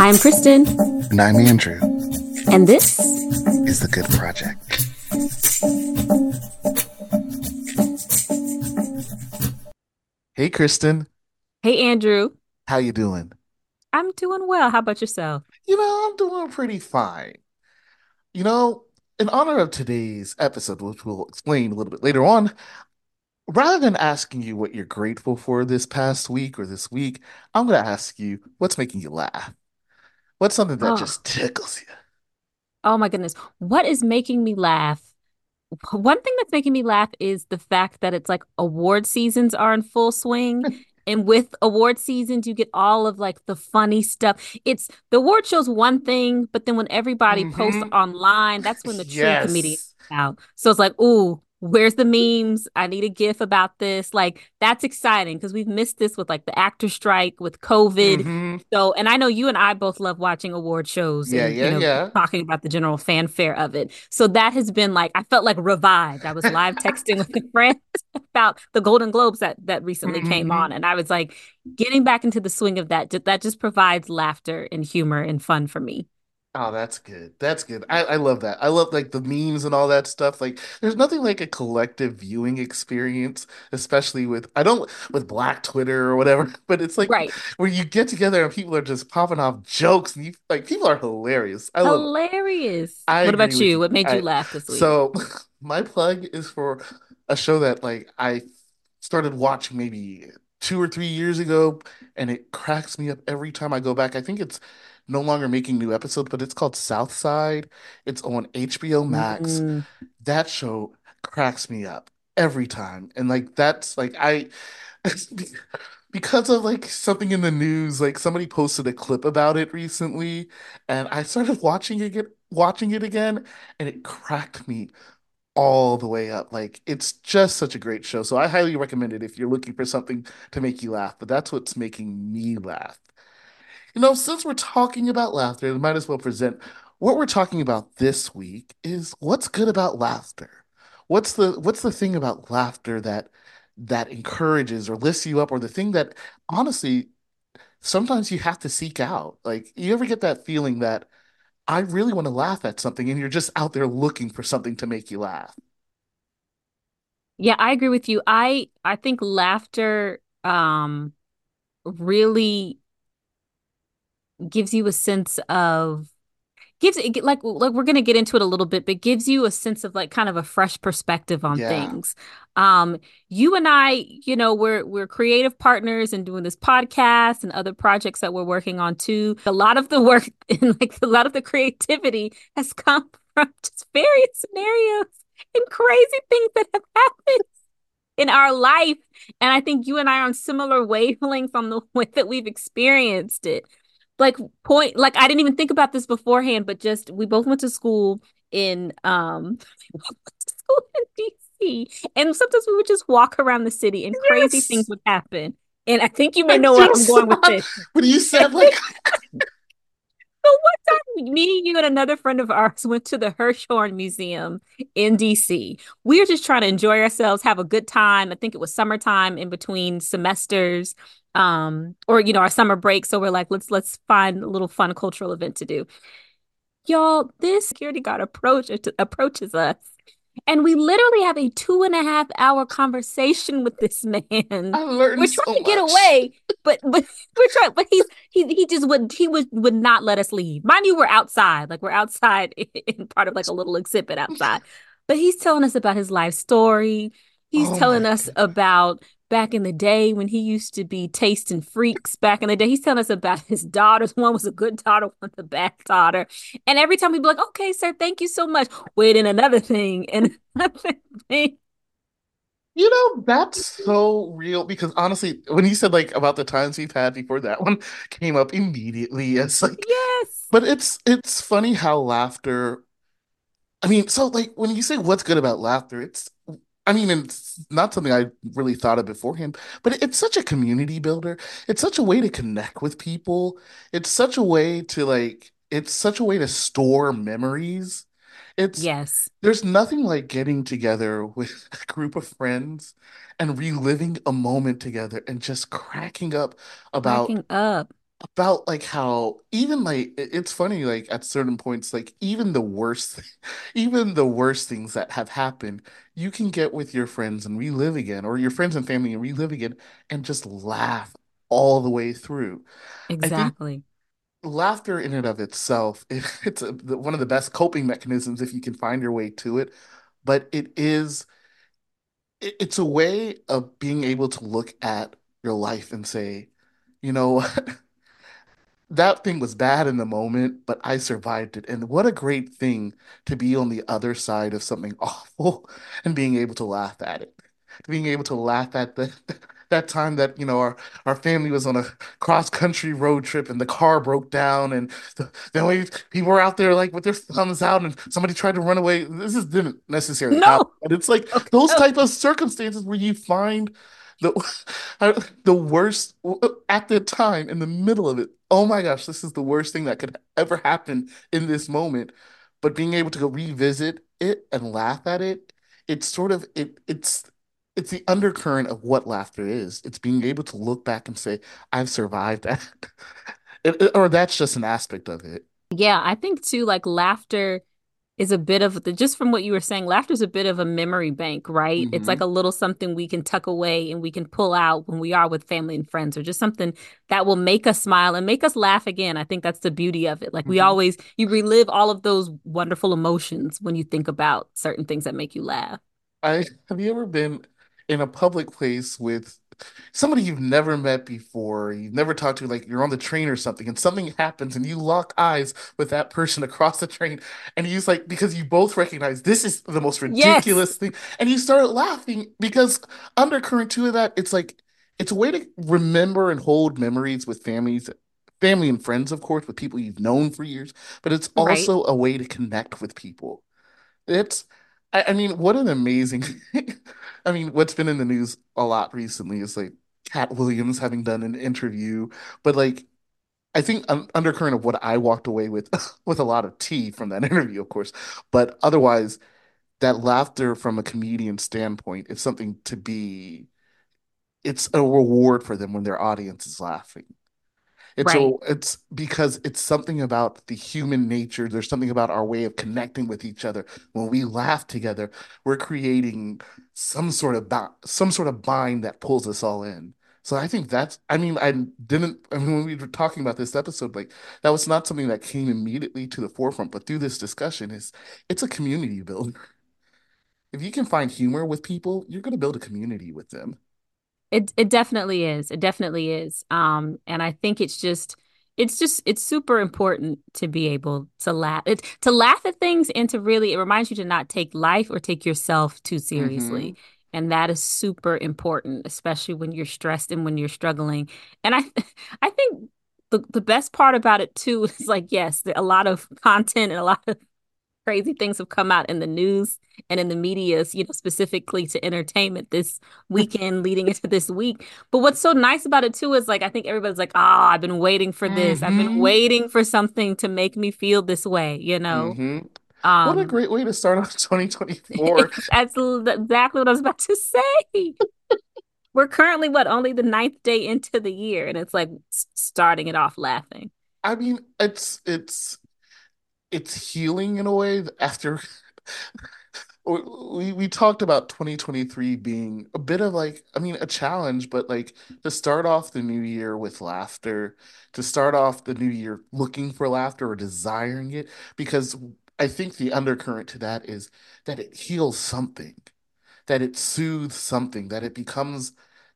Hi, I'm Kristin. And I'm Andrew. And this is The Good Project. Hey, Kristin. Hey, Andrew. How you doing? I'm doing well. How about yourself? You know, I'm doing pretty fine. You know, in honor of today's episode, which we'll explain a little bit later on, rather than asking you what you're grateful for this past week or this week, I'm going to ask you what's making you laugh. What's something that oh. just tickles you? Oh my goodness. What is making me laugh? One thing that's making me laugh is the fact that it's like award seasons are in full swing. and with award seasons, you get all of like the funny stuff. It's the award show's one thing, but then when everybody mm-hmm. posts online, that's when the true yes. comedian out. So it's like, ooh, where's the memes? I need a GIF about this. Like that's exciting because we've missed this with like the actor strike with COVID. Mm-hmm. So, and I know you and I both love watching award shows. Yeah, and, yeah, you know, yeah. Talking about the general fanfare of it. So that has been like I felt like revived. I was live texting with a friend about the Golden Globes that that recently mm-hmm. came on, and I was like getting back into the swing of that. That just provides laughter and humor and fun for me. Oh, that's good. That's good. I, I love that. I love like the memes and all that stuff. Like there's nothing like a collective viewing experience, especially with I don't with Black Twitter or whatever, but it's like right. where you get together and people are just popping off jokes and you like people are hilarious. I love hilarious. What about you? you? What made I, you laugh this week? So my plug is for a show that like I started watching maybe two or three years ago and it cracks me up every time I go back. I think it's no longer making new episodes, but it's called South Side. It's on HBO Max. Mm. That show cracks me up every time. And like that's like I because of like something in the news, like somebody posted a clip about it recently, and I started watching it watching it again, and it cracked me all the way up. Like it's just such a great show. So I highly recommend it if you're looking for something to make you laugh. But that's what's making me laugh. You know, since we're talking about laughter, we might as well present what we're talking about this week is what's good about laughter. What's the what's the thing about laughter that that encourages or lifts you up or the thing that honestly sometimes you have to seek out. Like you ever get that feeling that I really want to laugh at something and you're just out there looking for something to make you laugh. Yeah, I agree with you. I I think laughter um really gives you a sense of gives it like like we're gonna get into it a little bit, but gives you a sense of like kind of a fresh perspective on yeah. things. Um, you and I, you know, we're we're creative partners and doing this podcast and other projects that we're working on too. A lot of the work and like a lot of the creativity has come from just various scenarios and crazy things that have happened in our life. And I think you and I are on similar wavelengths on the way that we've experienced it like point like I didn't even think about this beforehand, but just we both went to school in um school in DC. And sometimes we would just walk around the city and crazy yes. things would happen. And I think you may know where I'm going with this. When you said like So one time, me, you, and another friend of ours went to the Hirshhorn Museum in DC. We were just trying to enjoy ourselves, have a good time. I think it was summertime in between semesters um or you know our summer break so we're like let's let's find a little fun cultural event to do y'all this security guard approach approaches us and we literally have a two and a half hour conversation with this man. We're so trying to much. get away, but but we're trying. But he's he he just would he would would not let us leave. Mind you, we're outside, like we're outside in part of like a little exhibit outside. But he's telling us about his life story. He's oh telling us goodness. about back in the day when he used to be tasting freaks back in the day. He's telling us about his daughters. One was a good daughter, one a bad daughter. And every time we'd be like, okay, sir, thank you so much. Wait, and another thing, and another thing. You know, that's so real because honestly, when he said like about the times we've had before that one came up immediately as like Yes. But it's it's funny how laughter I mean, so like when you say what's good about laughter, it's I mean, it's not something I really thought of beforehand, but it's such a community builder. It's such a way to connect with people. It's such a way to like, it's such a way to store memories. It's yes. There's nothing like getting together with a group of friends and reliving a moment together and just cracking up about cracking up about like how even like it's funny like at certain points like even the worst even the worst things that have happened you can get with your friends and relive again or your friends and family and relive again and just laugh all the way through. Exactly. laughter in and of itself it's a, one of the best coping mechanisms if you can find your way to it, but it is it- it's a way of being able to look at your life and say, you know, that thing was bad in the moment, but I survived it. And what a great thing to be on the other side of something awful and being able to laugh at it. Being able to laugh at the that time that, you know, our, our family was on a cross-country road trip and the car broke down and the, the way people were out there like with their thumbs out and somebody tried to run away. This is, didn't necessarily happen, No. but it's like Okay. those Oh, type of circumstances where you find the the worst uh, at the time in the middle of it. Oh my gosh, this is the worst thing that could ever happen in this moment. But being able to go revisit it and laugh at it, it's sort of it it's it's the undercurrent of what laughter is. It's being able to look back and say, I've survived that. It- or that's just an aspect of it. yeah, I think too, like laughter is a bit of the, just from what you were saying, laughter is a bit of a memory bank, right? It's like a little something we can tuck away and we can pull out when we are with family and friends, or just something that will make us smile and make us laugh again. I think that's the beauty of it. Like we hmm always, you relive all of those wonderful emotions when you think about certain things that make you laugh. I have you ever been in a public place with somebody you've never met before, you've never talked to, like you're on the train or something, and something happens and you lock eyes with that person across the train, and he's like, because you both recognize this is the most Yes, ridiculous thing, and you start laughing because undercurrent to that, it's like it's a way to remember and hold memories with families. Family and friends, of course, with people you've known for years, but it's right, also a way to connect with people. It's, I, I mean, what an amazing. I mean, what's been in the news a lot recently is like Katt Williams having done an interview, but like I think un undercurrent of what I walked away with with a lot of tea from that interview, of course, but otherwise, that laughter from a comedian standpoint is something to be. It's a reward for them when their audience is laughing. It's a, right. it's because it's something about the human nature. There's something about our way of connecting with each other. When we laugh together, we're creating some sort of bo some sort of bind that pulls us all in. So I think that's, I mean, I didn't, I mean, when we were talking about this episode, like that was not something that came immediately to the forefront, but through this discussion is it's a community builder. If you can find humor with people, you're going to build a community with them. It it definitely is. It definitely is. Um, and I think it's just it's just it's super important to be able to laugh. It to laugh at things and to really it reminds you to not take life or take yourself too seriously. And that is super important, especially when you're stressed and when you're struggling. And I I think the the best part about it too is like yes, a lot of content and a lot of crazy things have come out in the news and in the media, you know, specifically to entertainment this weekend leading into this week. But what's so nice about it too is like I think everybody's like, "Ah, oh, I've been waiting for this. I've been hmm waiting for something to make me feel this way," you know. hmm What a Um great way to start off 2024. that's exactly what I was about to say. We're currently what only the ninth day into the year, and it's like starting it off laughing. I mean, it's it's it's healing in a way after we we talked about 2023 being a bit of like, I mean, a challenge, but like to start off the new year with laughter, to start off the new year looking for laughter or desiring it, because I think the undercurrent to that is that it heals something. that it soothes something, that it becomes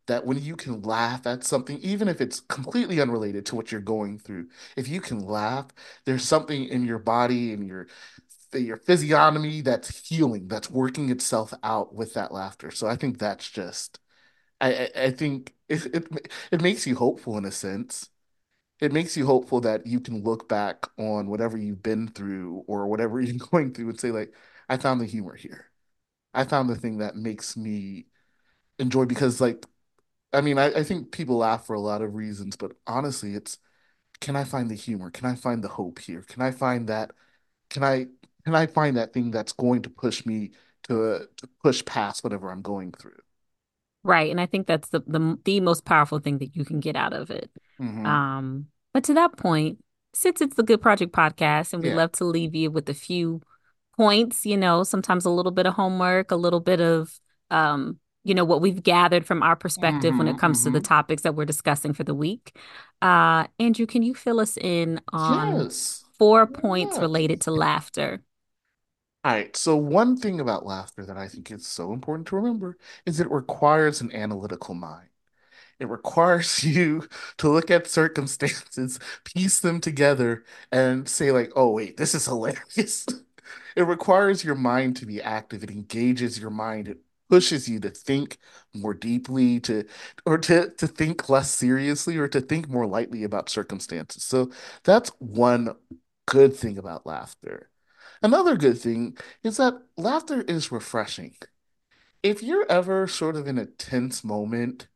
that when you can laugh at something, even if it's completely unrelated to what you're going through, if you can laugh, there's something in your body and your your physiognomy that's healing, that's working itself out with that laughter. So I think that's just I I, think it, it it makes you hopeful in a sense. It makes you hopeful that you can look back on whatever you've been through or whatever you're going through and say like, I found the humor here. I found the thing that makes me enjoy because like I mean I, I think people laugh for a lot of reasons, but honestly it's can I find the humor? Can I find the hope here? Can I find that can I can I find that thing that's going to push me to to push past whatever I'm going through? Right. And I think that's the the the most powerful thing that you can get out of it. hmm Um But to that point, since it's the Good Project podcast and we Yeah. love to leave you with a few points, you know, sometimes a little bit of homework, a little bit of um, you know, what we've gathered from our perspective when hmm it comes to the hmm topics that we're discussing for the week. Uh, Andrew, can you fill us in on Yes. four points not? related to laughter? All right. So one thing about laughter that I think is so important to remember is it requires an analytical mind. It requires you to look at circumstances, piece them together, and say, like, oh, wait, this is hilarious. It requires your mind to be active. It engages your mind. It pushes you to think more deeply, to or to to think less seriously, or to think more lightly about circumstances. So that's one good thing about laughter. Another good thing is that laughter is refreshing. If you're ever sort of in a tense moment,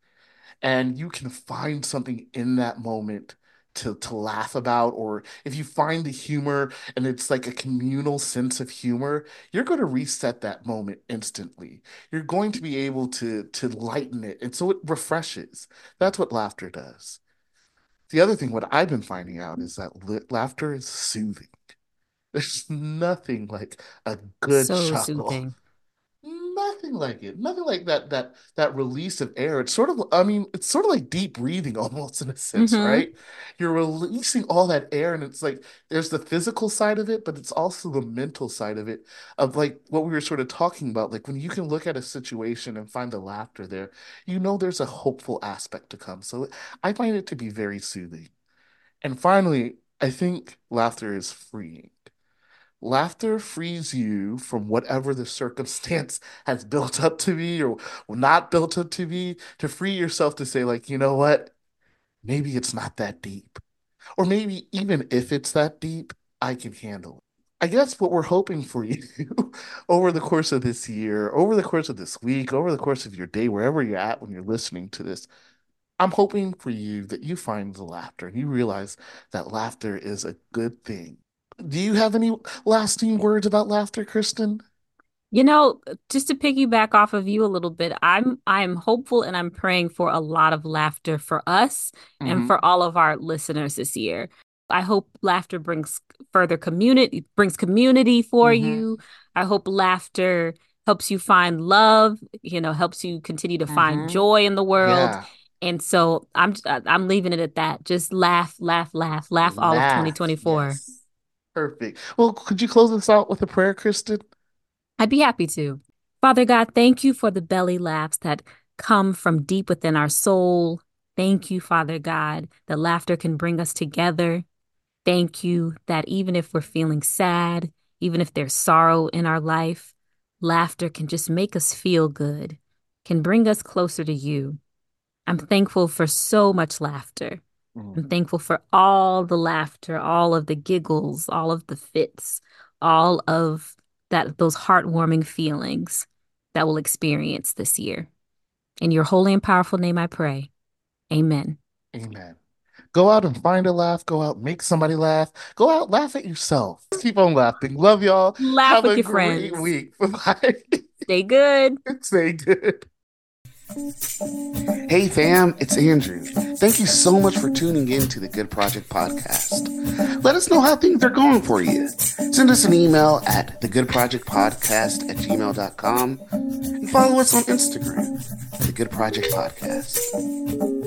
and you can find something in that moment to to laugh about or if you find the humor and it's like a communal sense of humor you're going to reset that moment instantly. You're going to be able to to lighten it and so it refreshes. That's what laughter does. The other thing what i've been finding out is that li- laughter is soothing. There's nothing like a good So chuckle. soothing. Nothing like it. Nothing like that that that release of air. It's sort of I mean, it's sort of like deep breathing almost in a sense, Mm-hmm. right? You're releasing all that air and it's like there's the physical side of it, but it's also the mental side of it of like what we were sort of talking about. Like when you can look at a situation and find the laughter there, you know there's a hopeful aspect to come. So I find it to be very soothing. And finally, I think laughter is freeing. Laughter frees you from whatever the circumstance has built up to be or not built up to be, to free yourself to say, like, you know what? Maybe it's not that deep. Or maybe even if it's that deep, I can handle it. I guess what we're hoping for you over the course of this year, over the course of this week, over the course of your day, wherever you're at when you're listening to this, I'm hoping for you that you find the laughter and you realize that laughter is a good thing. Do you have any lasting words about laughter, Kristin? You know, just to piggyback off of you a little bit, I'm I'm hopeful and I'm praying for a lot of laughter for us and hmm for all of our listeners this year. I hope laughter brings further community, brings community for hmm you. I hope laughter helps you find love, you know, helps you continue to find hmm joy in the world. Yeah. And so I'm I'm leaving it at that. Just laugh, laugh, laugh, laugh all of 2024. Yes. Perfect. Well, could you close us out with a prayer, Kristin? I'd be happy to. Father God, thank you for the belly laughs that come from deep within our soul. Thank you, Father God, that laughter can bring us together. Thank you that even if we're feeling sad, even if there's sorrow in our life, laughter can just make us feel good, can bring us closer to you. I'm thankful for so much laughter. I'm Mhm. thankful for all the laughter, all of the giggles, all of the fits, all of that those heartwarming feelings that we'll experience this year. In your holy and powerful name I pray. Amen. Amen. Go out and find a laugh. Go out, make somebody laugh. Go out, laugh at yourself. Keep on laughing. Love y'all. Laugh Have with a your great friends. week. Bye Stay good. Stay good. Hey fam, it's Andrew. Thank you so much for tuning in to the Good Project Podcast. Let us know how things are going for you. Send us an email at thegoodprojectpodcast at gmail.com and follow us on Instagram, The Good Project Podcast.